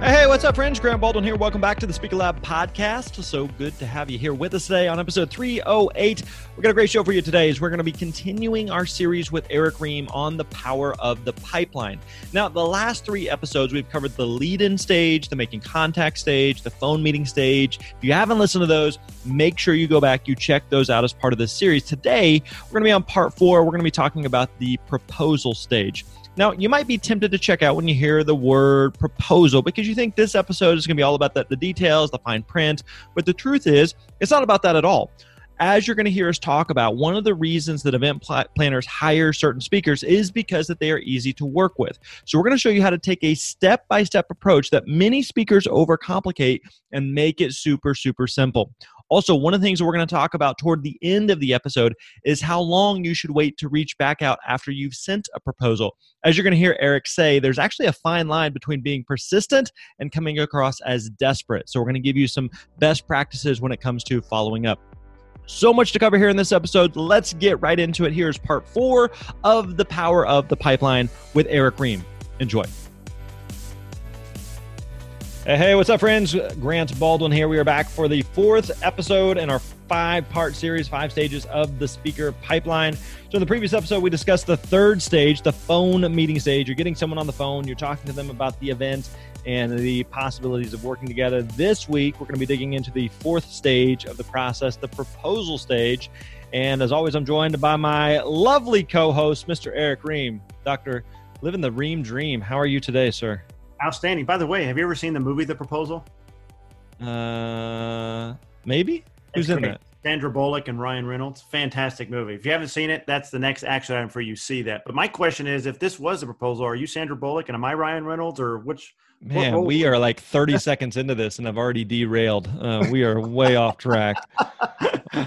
Hey, what's up, friends? Grant Baldwin here. Welcome back to the Speaker Lab podcast. So good to have you here with us today on episode 308. We've got a great show for you today as we're going to be continuing our series with Erick Rheam on the power of the pipeline. Now, the last three episodes, we've covered the lead in stage, the making contact stage, the phone meeting stage. If you haven't listened to those, make sure you go back, you check those out as part of this series. Today, we're going to be on part four. We're going to be talking about the proposal stage. Now, you might be tempted to check out when you hear the word proposal because you think this episode is going to be all about the, the details, the fine print. But the truth is, it's not about that at all as you're going to hear us talk about, one of the reasons that event pl- planners hire certain speakers is because that they are easy to work with. So we're going to show you how to take a step-by-step approach that many speakers overcomplicate and make it super super simple. Also, one of the things that we're going to talk about toward the end of the episode is how long you should wait to reach back out after you've sent a proposal. As you're going to hear Erick say, there's actually a fine line between being persistent and coming across as desperate. So, we're going to give you some best practices when it comes to following up. So much to cover here in this episode. Let's get right into it. Here's part four of The Power of the Pipeline with Erick Rheam. Enjoy. Hey, what's up, friends? Grant Baldwin here. We are back for the fourth episode in our five part series, five stages of the speaker pipeline. So, in the previous episode, we discussed the third stage, the phone meeting stage. You're getting someone on the phone, you're talking to them about the event and the possibilities of working together. This week, we're going to be digging into the fourth stage of the process, the proposal stage. And as always, I'm joined by my lovely co host, Mr. Erick Rheam. Dr. Living the Rheam Dream. How are you today, sir? Outstanding. By the way, have you ever seen the movie The Proposal? Uh, maybe. Who's in that? Sandra Bullock and Ryan Reynolds. Fantastic movie. If you haven't seen it, that's the next action item for you. See that. But my question is, if this was a proposal, are you Sandra Bullock and am I Ryan Reynolds or which? what Man, we are like 30 seconds into this and I've already derailed. Uh, we are way off track.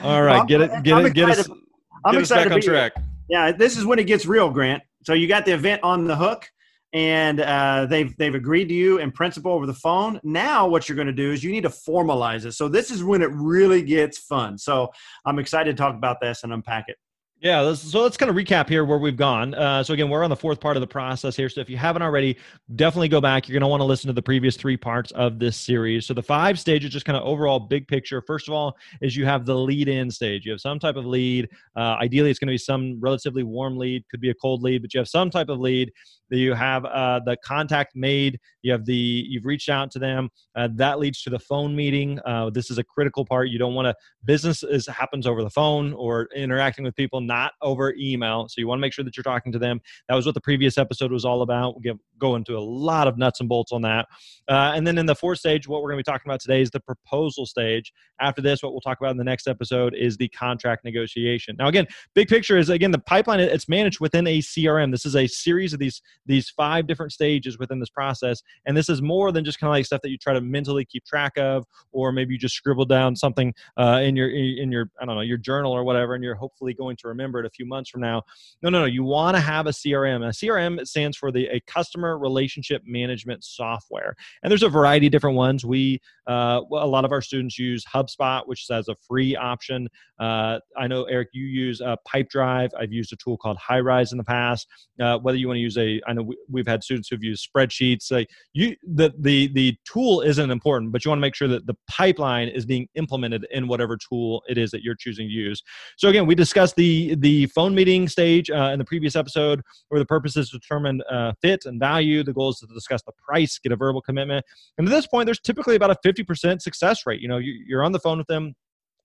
All right, get it, get I'm it, get us, excited- I'm get us excited back on here. track. Yeah, this is when it gets real, Grant. So you got the event on the hook, and uh, they've they've agreed to you in principle over the phone. Now, what you're going to do is you need to formalize it. So this is when it really gets fun. So I'm excited to talk about this and unpack it. Yeah, so let's kind of recap here where we've gone. Uh, so again, we're on the fourth part of the process here. So if you haven't already, definitely go back. You're going to want to listen to the previous three parts of this series. So the five stages, just kind of overall big picture. First of all, is you have the lead-in stage. You have some type of lead. Uh, ideally, it's going to be some relatively warm lead. Could be a cold lead, but you have some type of lead. You have uh, the contact made. You have the you've reached out to them. Uh, that leads to the phone meeting. Uh, this is a critical part. You don't want to business is happens over the phone or interacting with people not over email so you want to make sure that you're talking to them. That was what the previous episode was all about. We'll go into a lot of nuts and bolts on that. Uh, and then in the fourth stage what we're going to be talking about today is the proposal stage. After this what we'll talk about in the next episode is the contract negotiation. Now again big picture is again the pipeline it's managed within a crm this is a series of these these five different stages within this process and this is more than just kind of like stuff that you try to mentally keep track of or maybe you just scribble down something uh, in your in your I don't know your journal or whatever, and you're hopefully going to remember it a few months from now. No, no, no. You want to have a CRM. A CRM stands for the a customer relationship management software, and there's a variety of different ones. We uh, a lot of our students use HubSpot, which has a free option. Uh, I know Erick, you use uh, PipeDrive. I've used a tool called HighRise in the past. Uh, whether you want to use a, I know we, we've had students who've used spreadsheets. Like you, the the the tool isn't important, but you want to make sure that the pipeline is being implemented in whatever tool it is that you're choosing to use. So again, we discussed the the phone meeting stage uh, in the previous episode, where the purpose is to determine uh, fit and value. The goal is to discuss the price, get a verbal commitment, and at this point, there's typically about a 50% success rate. You know, you, you're on the phone with them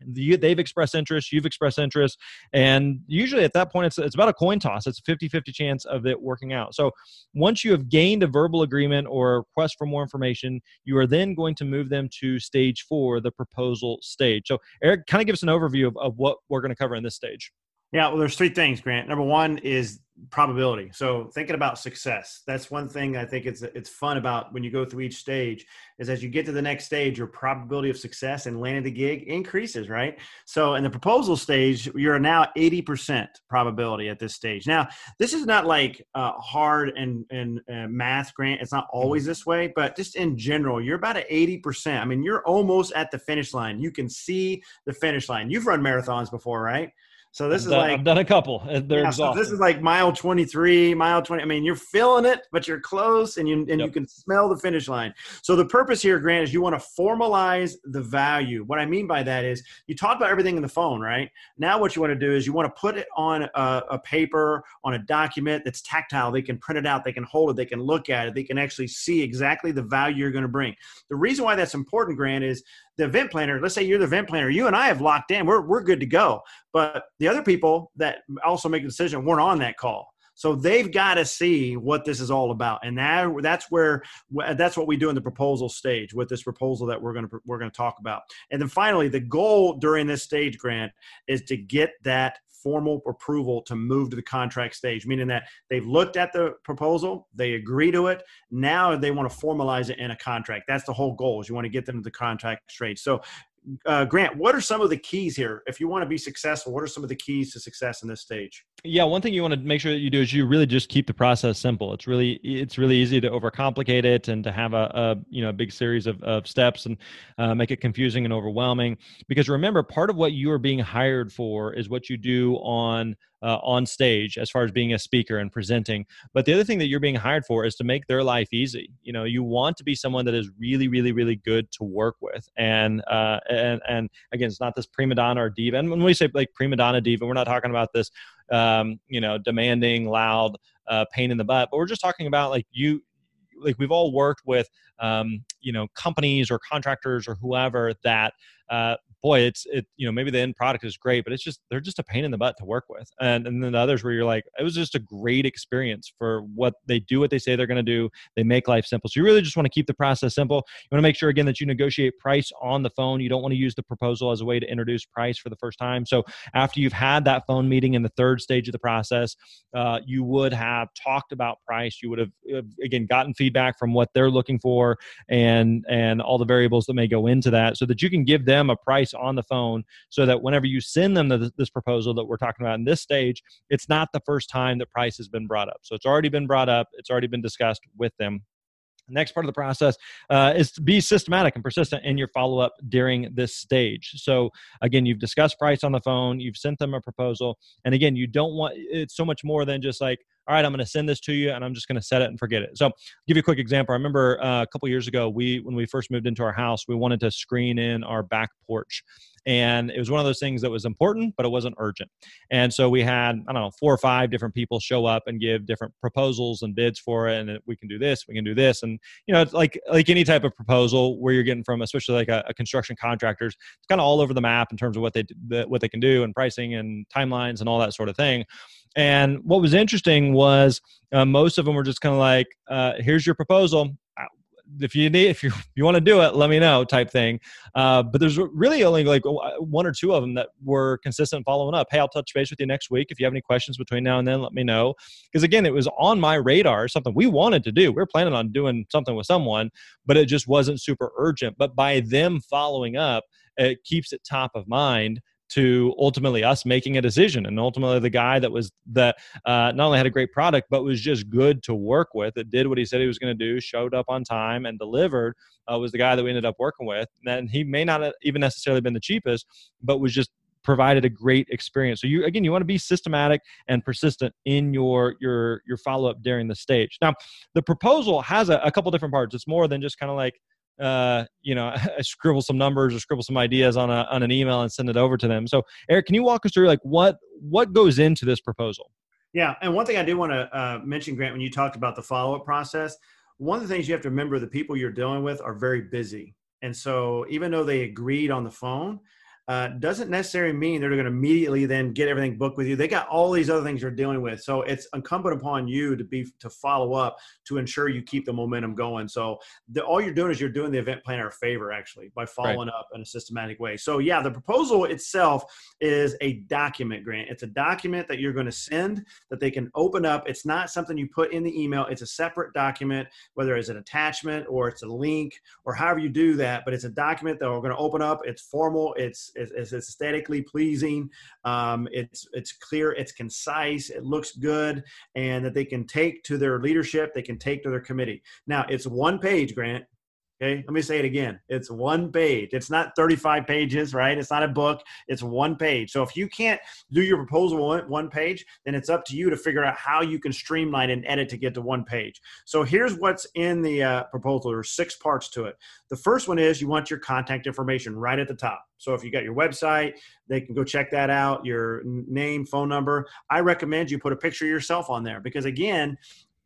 they've expressed interest you've expressed interest and usually at that point it's, it's about a coin toss it's a 50-50 chance of it working out so once you have gained a verbal agreement or request for more information you are then going to move them to stage four the proposal stage so erick kind of give us an overview of, of what we're going to cover in this stage yeah, well, there's three things, Grant. Number one is probability. So thinking about success. That's one thing I think it's it's fun about when you go through each stage is as you get to the next stage, your probability of success and landing the gig increases, right? So in the proposal stage, you're now 80% probability at this stage. Now, this is not like uh, hard and and uh, math, Grant. It's not always this way, but just in general, you're about at 80%. I mean, you're almost at the finish line. You can see the finish line. You've run marathons before, right? So this I've is done, like I've done a couple. They're yeah, so this is like mile 23, mile 20. I mean, you're feeling it, but you're close and you and yep. you can smell the finish line. So the purpose here, Grant, is you want to formalize the value. What I mean by that is you talk about everything in the phone, right? Now what you want to do is you want to put it on a, a paper, on a document that's tactile. They can print it out, they can hold it, they can look at it, they can actually see exactly the value you're going to bring. The reason why that's important, Grant, is the event planner, let's say you're the event planner, you and I have locked in, we're, we're good to go. But the other people that also make a decision weren't on that call. So they've got to see what this is all about, and that that's where that's what we do in the proposal stage with this proposal that we're going to we're going to talk about. And then finally, the goal during this stage, Grant, is to get that formal approval to move to the contract stage, meaning that they've looked at the proposal, they agree to it. Now they want to formalize it in a contract. That's the whole goal. Is you want to get them to the contract stage. So uh, Grant, what are some of the keys here? If you want to be successful, what are some of the keys to success in this stage? Yeah, one thing you want to make sure that you do is you really just keep the process simple. It's really it's really easy to overcomplicate it and to have a, a you know a big series of, of steps and uh, make it confusing and overwhelming. Because remember, part of what you are being hired for is what you do on uh, on stage as far as being a speaker and presenting. But the other thing that you're being hired for is to make their life easy. You know, you want to be someone that is really, really, really good to work with. And uh, and and again, it's not this prima donna or diva. And when we say like prima donna diva, we're not talking about this, um, you know, demanding, loud, uh, pain in the butt. But we're just talking about like you like we've all worked with um, you know companies or contractors or whoever that uh, boy, it's it you know maybe the end product is great, but it's just they're just a pain in the butt to work with. And and then the others where you're like, it was just a great experience for what they do, what they say they're going to do. They make life simple. So you really just want to keep the process simple. You want to make sure again that you negotiate price on the phone. You don't want to use the proposal as a way to introduce price for the first time. So after you've had that phone meeting in the third stage of the process, uh, you would have talked about price. You would have uh, again gotten feedback from what they're looking for and and all the variables that may go into that, so that you can give them a price on the phone so that whenever you send them the, this proposal that we're talking about in this stage, it's not the first time that price has been brought up. So it's already been brought up, it's already been discussed with them. The next part of the process uh, is to be systematic and persistent in your follow up during this stage. So, again, you've discussed price on the phone, you've sent them a proposal, and again, you don't want it's so much more than just like, all right, I'm going to send this to you and I'm just going to set it and forget it. So, I'll give you a quick example. I remember uh, a couple years ago, we when we first moved into our house, we wanted to screen in our back porch. And it was one of those things that was important, but it wasn't urgent. And so we had, I don't know, four or five different people show up and give different proposals and bids for it. And we can do this, we can do this. And, you know, it's like, like any type of proposal where you're getting from, especially like a, a construction contractors, it's kind of all over the map in terms of what they, what they can do and pricing and timelines and all that sort of thing. And what was interesting was uh, most of them were just kind of like, uh, here's your proposal. Uh, if you need, if you you want to do it, let me know, type thing. Uh, but there's really only like one or two of them that were consistent following up. Hey, I'll touch base with you next week. If you have any questions between now and then, let me know. Because again, it was on my radar, something we wanted to do. We are planning on doing something with someone, but it just wasn't super urgent. But by them following up, it keeps it top of mind to ultimately us making a decision. And ultimately the guy that was that uh, not only had a great product but was just good to work with that did what he said he was going to do showed up on time and delivered uh, was the guy that we ended up working with. And then he may not have even necessarily been the cheapest but was just provided a great experience. So you again you want to be systematic and persistent in your your your follow-up during the stage. Now the proposal has a, a couple different parts. It's more than just kind of like uh, you know, scribble some numbers or scribble some ideas on a on an email and send it over to them. So, Erick, can you walk us through like what what goes into this proposal? Yeah, and one thing I do want to uh, mention, Grant, when you talked about the follow up process, one of the things you have to remember: the people you're dealing with are very busy, and so even though they agreed on the phone, uh, doesn't necessarily mean they're going to immediately then get everything booked with you. They got all these other things you're dealing with, so it's incumbent upon you to be to follow up to ensure you keep the momentum going. So the, all you're doing is you're doing the event planner a favor actually by following right. up in a systematic way. So yeah, the proposal itself is a document grant. It's a document that you're going to send that they can open up. It's not something you put in the email. It's a separate document, whether it's an attachment or it's a link or however you do that. But it's a document that we're going to open up. It's formal. It's it's, it's aesthetically pleasing. Um, it's it's clear. It's concise. It looks good, and that they can take to their leadership. They can take to their committee. Now it's one page, Grant. Okay, let me say it again. It's one page. It's not 35 pages, right? It's not a book. It's one page. So if you can't do your proposal on one page, then it's up to you to figure out how you can streamline and edit to get to one page. So here's what's in the uh, proposal. There's six parts to it. The first one is you want your contact information right at the top. So if you got your website, they can go check that out, your name, phone number. I recommend you put a picture of yourself on there because again,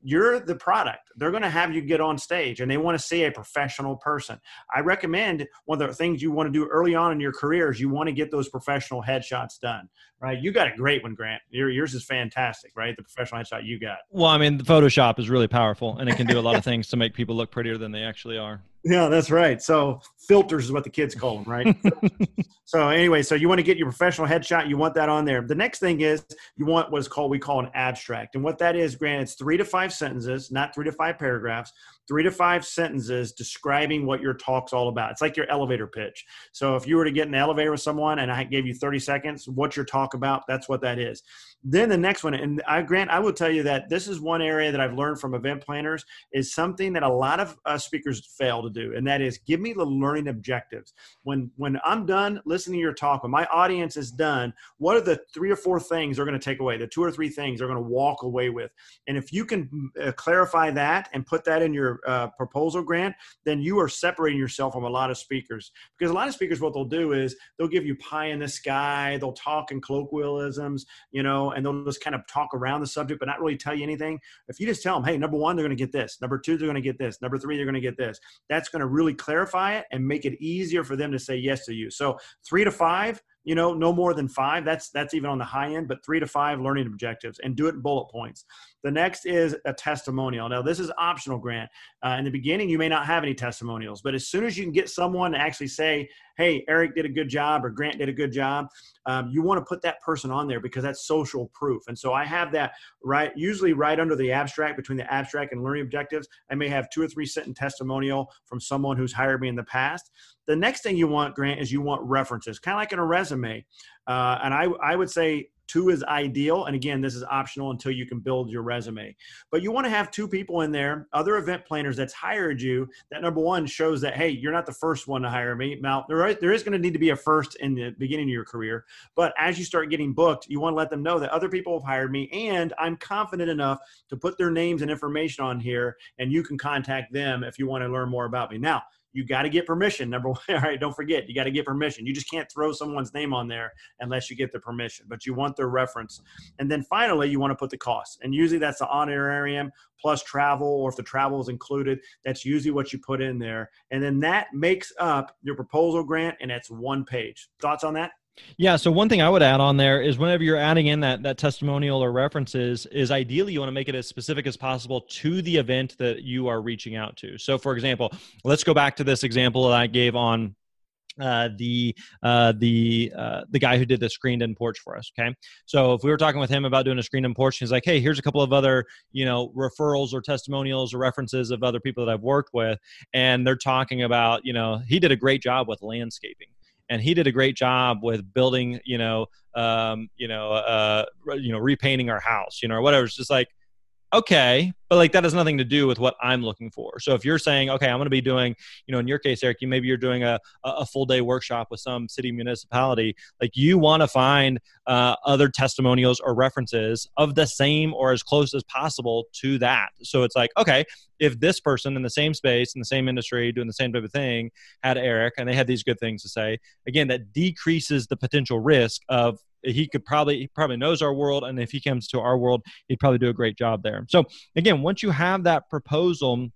you're the product. They're going to have you get on stage and they want to see a professional person. I recommend one of the things you want to do early on in your career is you want to get those professional headshots done, right? You got a great one, Grant. Your, yours is fantastic, right? The professional headshot you got. Well, I mean, the Photoshop is really powerful and it can do a lot of things to make people look prettier than they actually are. Yeah, that's right. So filters is what the kids call them, right? so anyway, so you want to get your professional headshot. You want that on there. The next thing is you want what is called we call an abstract, and what that is, Grant, it's three to five sentences, not three to five paragraphs. Three to five sentences describing what your talk's all about. It's like your elevator pitch. So if you were to get in the elevator with someone and I gave you 30 seconds, what your talk about, that's what that is. Then the next one, and I grant, I will tell you that this is one area that I've learned from event planners is something that a lot of uh, speakers fail to do, and that is give me the learning objectives. When when I'm done listening to your talk, when my audience is done, what are the three or four things they're going to take away? The two or three things they're going to walk away with, and if you can uh, clarify that and put that in your uh, proposal grant, then you are separating yourself from a lot of speakers because a lot of speakers what they'll do is they'll give you pie in the sky, they'll talk in colloquialisms, you know and they'll just kind of talk around the subject, but not really tell you anything. If you just tell them, hey, number one, they're going to get this. Number two, they're going to get this. Number three, they're going to get this. That's going to really clarify it and make it easier for them to say yes to you. So three to five, you know, no more than five. That's that's even on the high end, but three to five learning objectives and do it in bullet points. The next is a testimonial. Now, this is optional, Grant. Uh, in the beginning, you may not have any testimonials, but as soon as you can get someone to actually say, hey, Erick did a good job or Grant did a good job, um, you want to put that person on there because that's social proof. And so I have that right, usually right under the abstract, between the abstract and learning objectives. I may have two or three sentence testimonial from someone who's hired me in the past. The next thing you want, Grant, is you want references, kind of like in a resume. Uh, and I, I would say Two is ideal. And again, this is optional until you can build your resume. But you want to have two people in there, other event planners that's hired you. That number one shows that, hey, you're not the first one to hire me. Now, there, are, there is going to need to be a first in the beginning of your career. But as you start getting booked, you want to let them know that other people have hired me and I'm confident enough to put their names and information on here. And you can contact them if you want to learn more about me. Now, you got to get permission. Number one, all right, don't forget, you got to get permission. You just can't throw someone's name on there unless you get the permission, but you want their reference. And then finally, you want to put the cost. And usually that's the honorarium plus travel, or if the travel is included, that's usually what you put in there. And then that makes up your proposal grant, and it's one page. Thoughts on that? Yeah. So one thing I would add on there is whenever you're adding in that that testimonial or references, is ideally you want to make it as specific as possible to the event that you are reaching out to. So, for example, let's go back to this example that I gave on uh, the uh, the uh, the guy who did the screened in porch for us. Okay, so if we were talking with him about doing a screened in porch, he's like, "Hey, here's a couple of other you know referrals or testimonials or references of other people that I've worked with," and they're talking about you know he did a great job with landscaping and he did a great job with building, you know, um, you know, uh, you know, repainting our house, you know, or whatever. It's just like, okay, but like that has nothing to do with what I'm looking for. So if you're saying, okay, I'm going to be doing, you know, in your case, Erick, you maybe you're doing a, a full day workshop with some city municipality, like you want to find uh, other testimonials or references of the same or as close as possible to that. So it's like, okay, if this person in the same space in the same industry doing the same type of thing had Erick and they had these good things to say, again, that decreases the potential risk of he could probably he probably knows our world and if he comes to our world he'd probably do a great job there so again once you have that proposal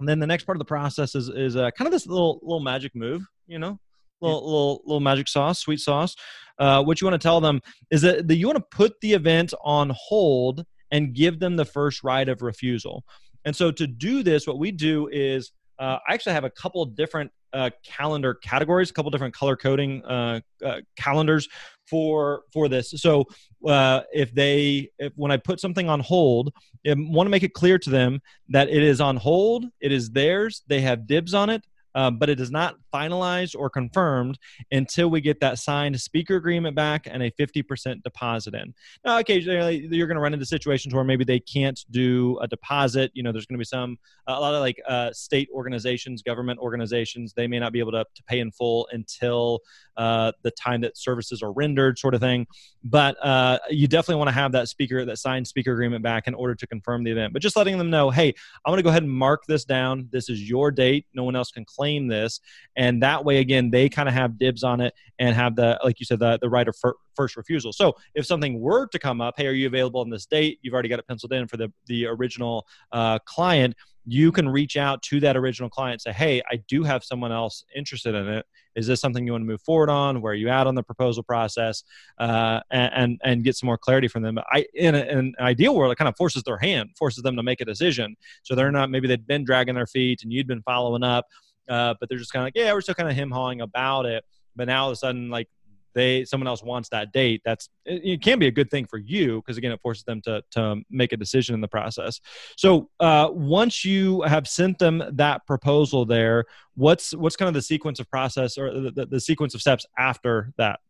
then the next part of the process is is uh, kind of this little little magic move you know little, little, little magic sauce, sweet sauce. Uh, what you want to tell them is that, that you want to put the event on hold and give them the first right of refusal. And so to do this, what we do is uh, I actually have a couple different uh, calendar categories, a couple different color coding uh, uh, calendars for for this. So uh, if they if when I put something on hold, I want to make it clear to them that it is on hold, it is theirs, they have dibs on it, um, but it is not finalized or confirmed until we get that signed speaker agreement back and a 50% deposit in. Now, occasionally you're going to run into situations where maybe they can't do a deposit. You know, there's going to be some, a lot of like uh, state organizations, government organizations, they may not be able to, to pay in full until uh, the time that services are rendered, sort of thing. But uh, you definitely want to have that speaker, that signed speaker agreement back in order to confirm the event. But just letting them know, hey, I'm going to go ahead and mark this down. This is your date. No one else can claim this and that way again they kind of have dibs on it and have the like you said the, the right of fir- first refusal. So if something were to come up hey are you available on this date? You've already got it penciled in for the the original uh, client you can reach out to that original client say hey i do have someone else interested in it. Is this something you want to move forward on? Where are you at on the proposal process? Uh, and, and, and get some more clarity from them. I in, a, in an ideal world it kind of forces their hand forces them to make a decision. So they're not maybe they've been dragging their feet and you'd been following up uh, but they're just kind of like, yeah, we're still kind of him hawing about it. But now all of a sudden, like they someone else wants that date. That's it, it can be a good thing for you because again, it forces them to to make a decision in the process. So uh, once you have sent them that proposal, there, what's what's kind of the sequence of process or the, the, the sequence of steps after that?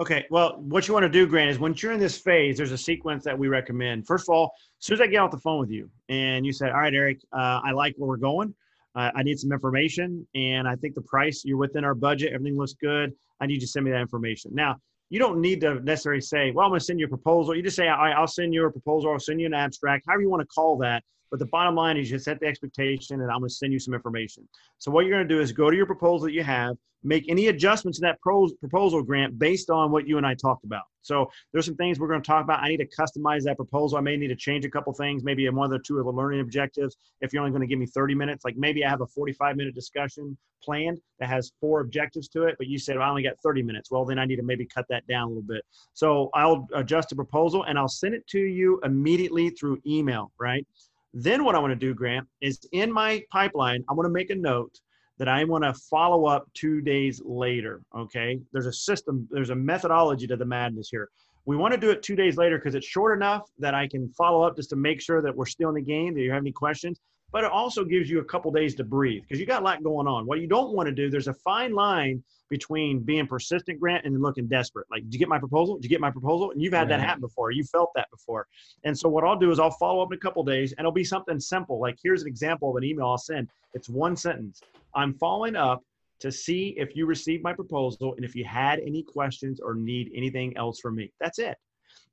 Okay, well, what you want to do, Grant, is once you're in this phase, there's a sequence that we recommend. First of all, as soon as I get off the phone with you and you say, All right, Erick, uh, I like where we're going, uh, I need some information, and I think the price you're within our budget. Everything looks good. I need you to send me that information. Now, you don't need to necessarily say, "Well, I'm going to send you a proposal." You just say, I, "will send you a proposal. I'll send you an abstract." However you want to call that. But the bottom line is you set the expectation and I'm going to send you some information. So what you're going to do is go to your proposal that you have, make any adjustments to that proposal grant based on what you and I talked about. So there's some things we're going to talk about. I need to customize that proposal. I may need to change a couple things, maybe one of the two of the learning objectives. If you're only going to give me 30 minutes, like maybe I have a 45 minute discussion planned that has four objectives to it, but you said well, I only got 30 minutes. Well, then I need to maybe cut that down a little bit. So I'll adjust the proposal and I'll send it to you immediately through email, right? Then what I want to do, Grant, is in my pipeline, I want to make a note that I want to follow up two days later. Okay. There's a system, there's a methodology to the madness here. We want to do it two days later because it's short enough that I can follow up just to make sure that we're still in the game. Do you have any questions? But it also gives you a couple days to breathe because you got a lot going on. What you don't want to do, there's a fine line between being persistent, Grant, and looking desperate. Like, did you get my proposal? Did you get my proposal? And you've had that happen before. You felt that before. And so what I'll do is I'll follow up in a couple days, and it'll be something simple. Like, here's an example of an email I'll send. It's one sentence. I'm following up to see if you received my proposal and if you had any questions or need anything else from me. That's it.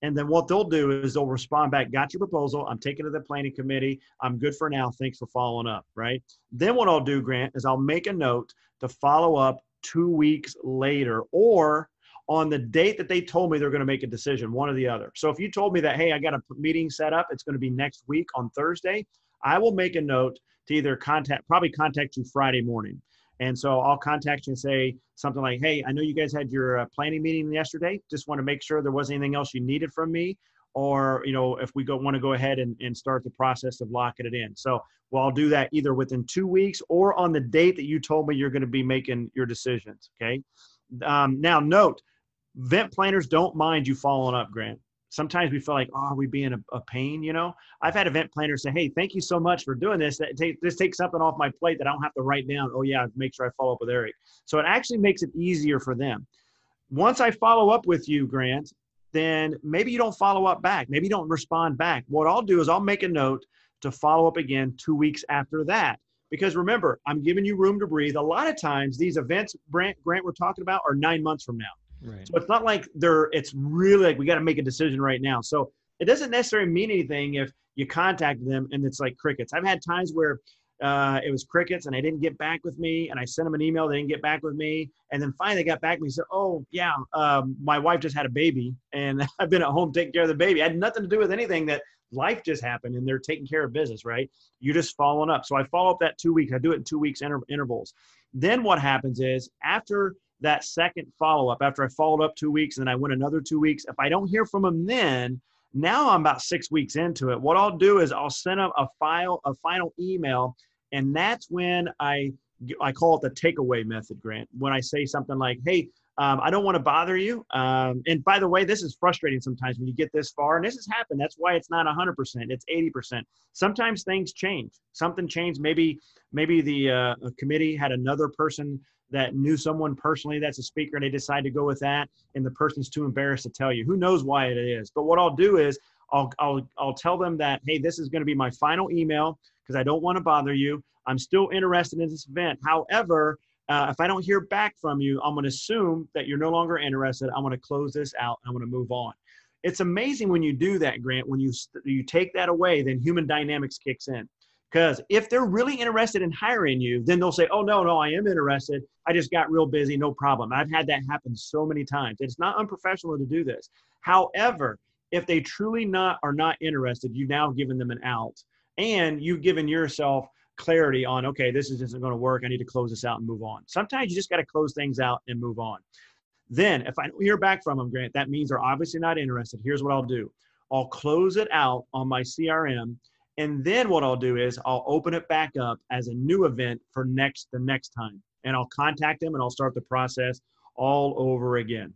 And then what they'll do is they'll respond back, got your proposal. I'm taking to the planning committee. I'm good for now. Thanks for following up. Right. Then what I'll do, Grant, is I'll make a note to follow up two weeks later or on the date that they told me they're going to make a decision, one or the other. So if you told me that, hey, I got a meeting set up, it's going to be next week on Thursday, I will make a note to either contact, probably contact you Friday morning. And so I'll contact you and say something like, hey, I know you guys had your uh, planning meeting yesterday. Just want to make sure there wasn't anything else you needed from me. Or, you know, if we go want to go ahead and, and start the process of locking it in. So well, I'll do that either within two weeks or on the date that you told me you're going to be making your decisions. Okay. Um, now, note, event planners don't mind you following up, Grant. Sometimes we feel like, oh, are we being a, a pain? You know, I've had event planners say, hey, thank you so much for doing this. That take, this takes something off my plate that I don't have to write down. Oh, yeah, make sure I follow up with Erick. So it actually makes it easier for them. Once I follow up with you, Grant, then maybe you don't follow up back. Maybe you don't respond back. What I'll do is I'll make a note to follow up again two weeks after that. Because remember, I'm giving you room to breathe. A lot of times, these events, Grant, Grant we're talking about, are nine months from now. Right. So it's not like they're. It's really like we got to make a decision right now. So it doesn't necessarily mean anything if you contact them and it's like crickets. I've had times where uh, it was crickets and they didn't get back with me and i sent them an email they didn't get back with me and then finally they got back and said oh yeah um, my wife just had a baby and i've been at home taking care of the baby I had nothing to do with anything that life just happened and they're taking care of business, right? You're just following up. So I follow up that two weeks. I do it in two weeks inter- intervals. Then what happens is after that second follow up after I followed up two weeks and then I went another two weeks. If I don't hear from them then, now I'm about six weeks into it. What I'll do is I'll send them a file, a final email, and that's when I I call it the takeaway method, Grant. When I say something like, "Hey, um, I don't want to bother you," um, and by the way, this is frustrating sometimes when you get this far, and this has happened. That's why it's not 100%; it's 80%. Sometimes things change. Something changed. Maybe maybe the uh, committee had another person that knew someone personally that's a speaker and they decide to go with that and the person's too embarrassed to tell you who knows why it is but what i'll do is i'll i'll, I'll tell them that hey this is going to be my final email because i don't want to bother you i'm still interested in this event however uh, if i don't hear back from you i'm going to assume that you're no longer interested i'm going to close this out and i'm going to move on it's amazing when you do that grant when you you take that away then human dynamics kicks in because if they're really interested in hiring you, then they'll say, Oh, no, no, I am interested. I just got real busy, no problem. I've had that happen so many times. It's not unprofessional to do this. However, if they truly not are not interested, you've now given them an out and you've given yourself clarity on, okay, this isn't going to work. I need to close this out and move on. Sometimes you just got to close things out and move on. Then, if I don't hear back from them, Grant, that means they're obviously not interested. Here's what I'll do I'll close it out on my CRM and then what I'll do is I'll open it back up as a new event for next the next time. And I'll contact them and I'll start the process all over again.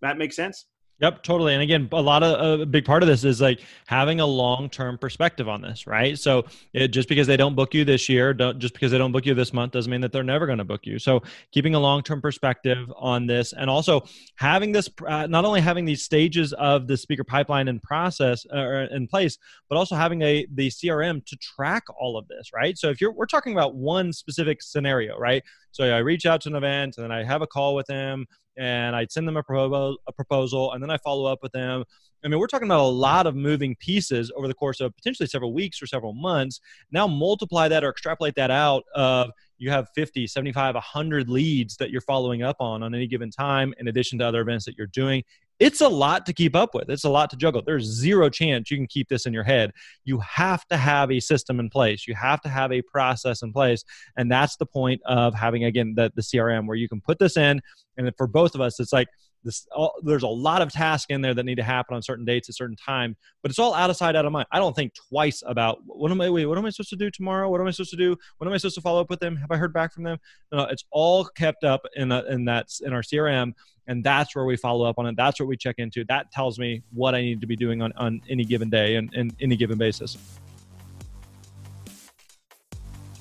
That makes sense? Yep, totally. And again, a lot of a big part of this is like having a long-term perspective on this, right? So it, just because they don't book you this year, don't just because they don't book you this month doesn't mean that they're never going to book you. So keeping a long-term perspective on this, and also having this, uh, not only having these stages of the speaker pipeline and process uh, in place, but also having a the CRM to track all of this, right? So if you're we're talking about one specific scenario, right? So I reach out to an event and then I have a call with them and I'd send them a, a proposal, and then I follow up with them. I mean, we're talking about a lot of moving pieces over the course of potentially several weeks or several months. Now, multiply that or extrapolate that out of you have 50, 75, 100 leads that you're following up on on any given time, in addition to other events that you're doing. It's a lot to keep up with. It's a lot to juggle. There's zero chance you can keep this in your head. You have to have a system in place. You have to have a process in place. And that's the point of having, again, the, the CRM where you can put this in. And for both of us, it's like, this, all, there's a lot of tasks in there that need to happen on certain dates at certain time, but it's all out of sight, out of mind. I don't think twice about what am I wait, what am I supposed to do tomorrow? What am I supposed to do? When am I supposed to follow up with them? Have I heard back from them? No, it's all kept up in in that in our CRM, and that's where we follow up on it. That's what we check into. That tells me what I need to be doing on on any given day and, and any given basis.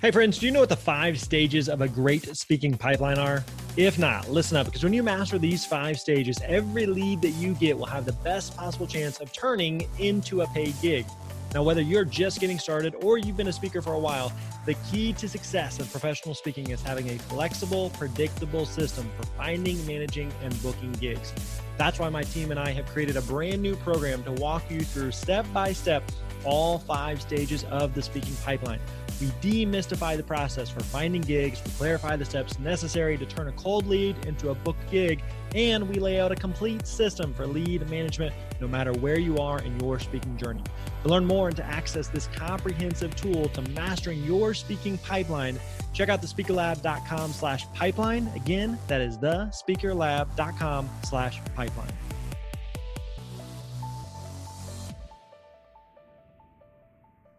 Hey, friends, do you know what the five stages of a great speaking pipeline are? If not, listen up because when you master these five stages, every lead that you get will have the best possible chance of turning into a paid gig. Now, whether you're just getting started or you've been a speaker for a while, the key to success in professional speaking is having a flexible, predictable system for finding, managing, and booking gigs. That's why my team and I have created a brand new program to walk you through step by step all five stages of the speaking pipeline. We demystify the process for finding gigs, we clarify the steps necessary to turn a cold lead into a booked gig, and we lay out a complete system for lead management no matter where you are in your speaking journey. To learn more and to access this comprehensive tool to mastering your speaking pipeline, check out thespeakerlab.com slash pipeline. Again, that is thespeakerlab.com slash pipeline.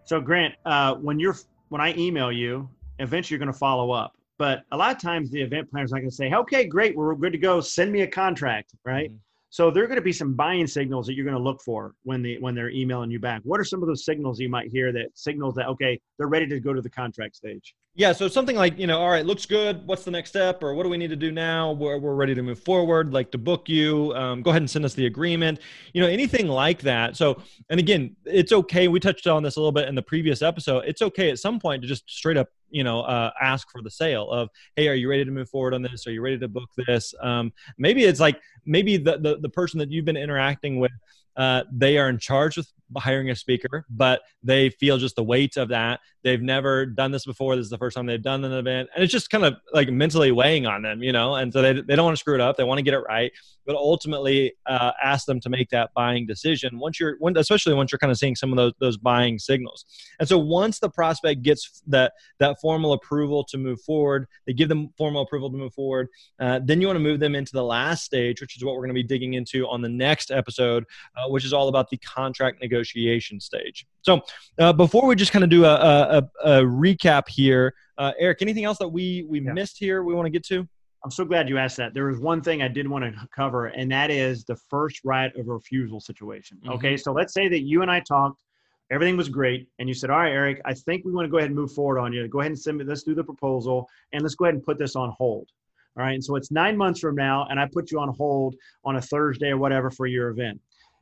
So Grant, uh, when you're when I email you, eventually you're going to follow up. But a lot of times the event planner is not going to say, okay, great, we're good to go. Send me a contract, right? Mm-hmm. So there are going to be some buying signals that you're going to look for when they when they're emailing you back. What are some of those signals you might hear that signals that okay, they're ready to go to the contract stage? Yeah, so something like, you know, all right, looks good. What's the next step? Or what do we need to do now? We're, we're ready to move forward, like to book you. Um, go ahead and send us the agreement. You know, anything like that. So, and again, it's okay. We touched on this a little bit in the previous episode. It's okay at some point to just straight up, you know, uh, ask for the sale of, hey, are you ready to move forward on this? Are you ready to book this? Um, maybe it's like, maybe the, the, the person that you've been interacting with uh, they are in charge with hiring a speaker, but they feel just the weight of that. They've never done this before. This is the first time they've done an event. And it's just kind of like mentally weighing on them, you know? And so they, they don't want to screw it up. They want to get it right, but ultimately uh, ask them to make that buying decision once you're, when, especially once you're kind of seeing some of those, those buying signals. And so once the prospect gets that, that formal approval to move forward, they give them formal approval to move forward. Uh, then you want to move them into the last stage, which is what we're going to be digging into on the next episode, uh, which is all about the contract negotiation stage. So uh, before we just kind of do a, a, a recap here, uh, Erick, anything else that we we yeah. missed here? We want to get to. I'm so glad you asked that. There was one thing I did want to cover, and that is the first right of refusal situation. Mm-hmm. Okay, so let's say that you and I talked, everything was great, and you said, "All right, Erick, I think we want to go ahead and move forward on you. Go ahead and send me. Let's do the proposal, and let's go ahead and put this on hold." All right, and so it's nine months from now, and I put you on hold on a Thursday or whatever for your event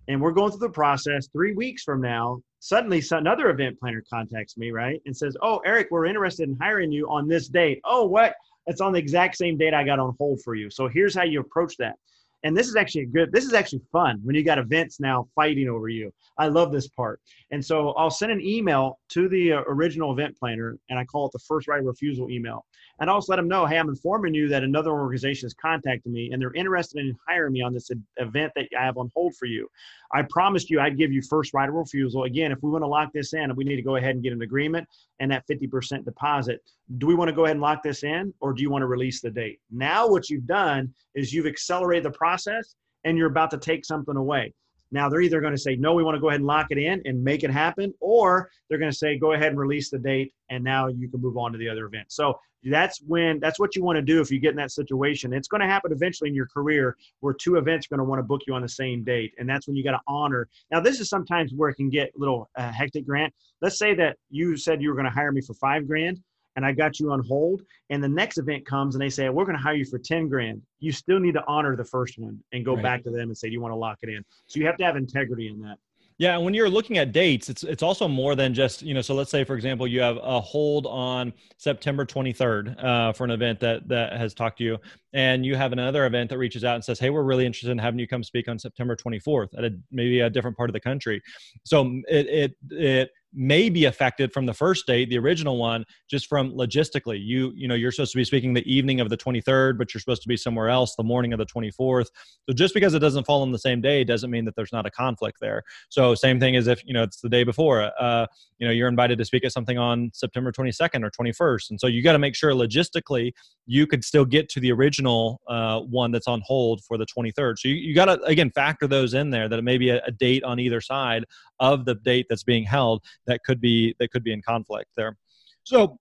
and we're going through the process. Three weeks from now suddenly another event planner contacts me right and says oh erick we're interested in hiring you on this date. Oh what? It's on the exact same date i got on hold for you. So here's how you approach that. And this is actually good this is actually fun when you got events now fighting over you. I love this part. And so i'll send an email to the uh, original event planner and i call it the first right refusal email and also let them know, hey, I'm informing you that another organization has contacted me and they're interested in hiring me on this event that I have on hold for you. I promised you I'd give you first right of refusal. Again, if we want to lock this in, we need to go ahead and get an agreement and that 50% deposit. Do we want to go ahead and lock this in or do you want to release the date? Now, what you've done is you've accelerated the process and you're about to take something away. Now they're either going to say, no, we want to go ahead and lock it in and make it happen, or they're going to say, go ahead and release the date, and now you can move on to the other event. So that's when that's what you want to do if you get in that situation. It's going to happen eventually in your career where two events are going to want to book you on the same date, and that's when you got to honor. Now this is sometimes where it can get a little uh, hectic. Grant, let's say that you said you were going to hire me for five grand and I got you on hold, and the next event comes and they say, We're going to hire you for 10 grand. You still need to honor the first one and go right. back to them and say, Do you want to lock it in? So you have to have integrity in that. Yeah, when you're looking at dates, it's it's also more than just you know. So let's say, for example, you have a hold on September 23rd uh, for an event that that has talked to you, and you have another event that reaches out and says, "Hey, we're really interested in having you come speak on September 24th at a, maybe a different part of the country." So it it it may be affected from the first date the original one just from logistically. You you know you're supposed to be speaking the evening of the 23rd but you're supposed to be somewhere else the morning of the 24th so just because it doesn't fall on the same day doesn't mean that there's not a conflict there. So same thing as if you know it's the day before uh, you know you're invited to speak at something on september 22nd or 21st and so you got to make sure logistically you could still get to the original uh, one that's on hold for the 23rd so you, you got to again factor those in there that it may be a, a date on either side of the date that's being held that could be that could be in conflict there. So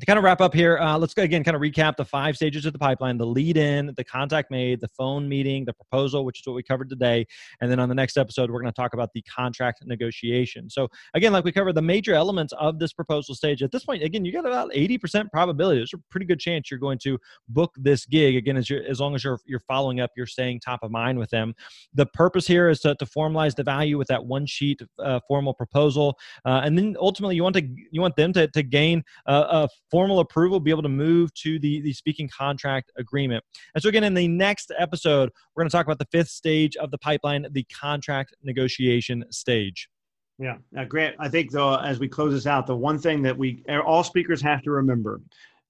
to kind of wrap up here, uh, let's go again kind of recap the five stages of the pipeline the lead in, the contact made, the phone meeting, the proposal, which is what we covered today. And then on the next episode, we're going to talk about the contract negotiation. So, again, like we covered, the major elements of this proposal stage at this point, again, you got about 80% probability. There's a pretty good chance you're going to book this gig. Again, as, as long as you're, you're following up, you're staying top of mind with them. The purpose here is to, to formalize the value with that one sheet uh, formal proposal. Uh, and then ultimately, you want to you want them to, to gain a formal approval, be able to move to the, the speaking contract agreement. And so, again, in the next episode, we're going to talk about the fifth stage of the pipeline, the contract negotiation stage. Yeah. Now, Grant, I think, though, as we close this out, the one thing that we er, all speakers have to remember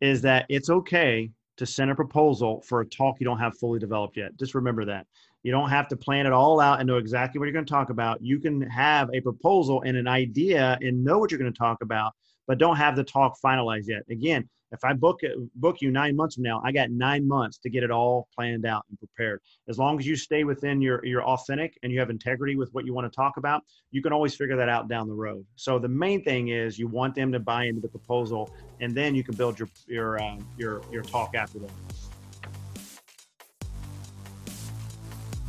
is that it's okay to send a proposal for a talk you don't have fully developed yet. Just remember that. You don't have to plan it all out and know exactly what you're going to talk about. You can have a proposal and an idea and know what you're going to talk about but don't have the talk finalized yet. Again, if I book book you nine months from now, I got nine months to get it all planned out and prepared. As long as you stay within your your authentic and you have integrity with what you want to talk about, you can always figure that out down the road. So the main thing is you want them to buy into the proposal, and then you can build your your uh, your your talk after that.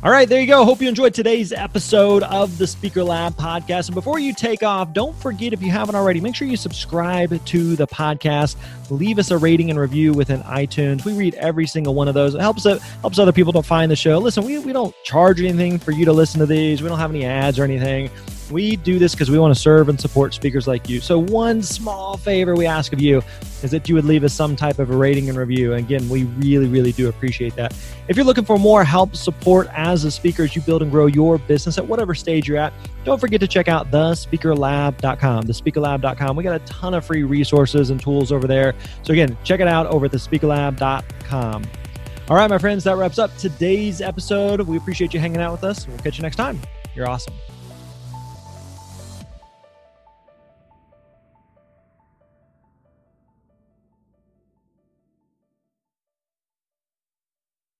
All right, there you go. Hope you enjoyed today's episode of the Speaker Lab podcast. And before you take off, don't forget if you haven't already, make sure you subscribe to the podcast. Leave us a rating and review within iTunes. We read every single one of those. It helps it helps other people to find the show. Listen, we, we don't charge anything for you to listen to these. We don't have any ads or anything We do this because we want to serve and support speakers like you. So, one small favor we ask of you is that you would leave us some type of a rating and review. And again, we really, really do appreciate that. If you're looking for more help, support as a speaker as you build and grow your business at whatever stage you're at, don't forget to check out thespeakerlab.com. Thespeakerlab.com. We got a ton of free resources and tools over there. So, again, check it out over at thespeakerlab.com. All right, my friends, that wraps up today's episode. We appreciate you hanging out with us. We'll catch you next time. You're awesome.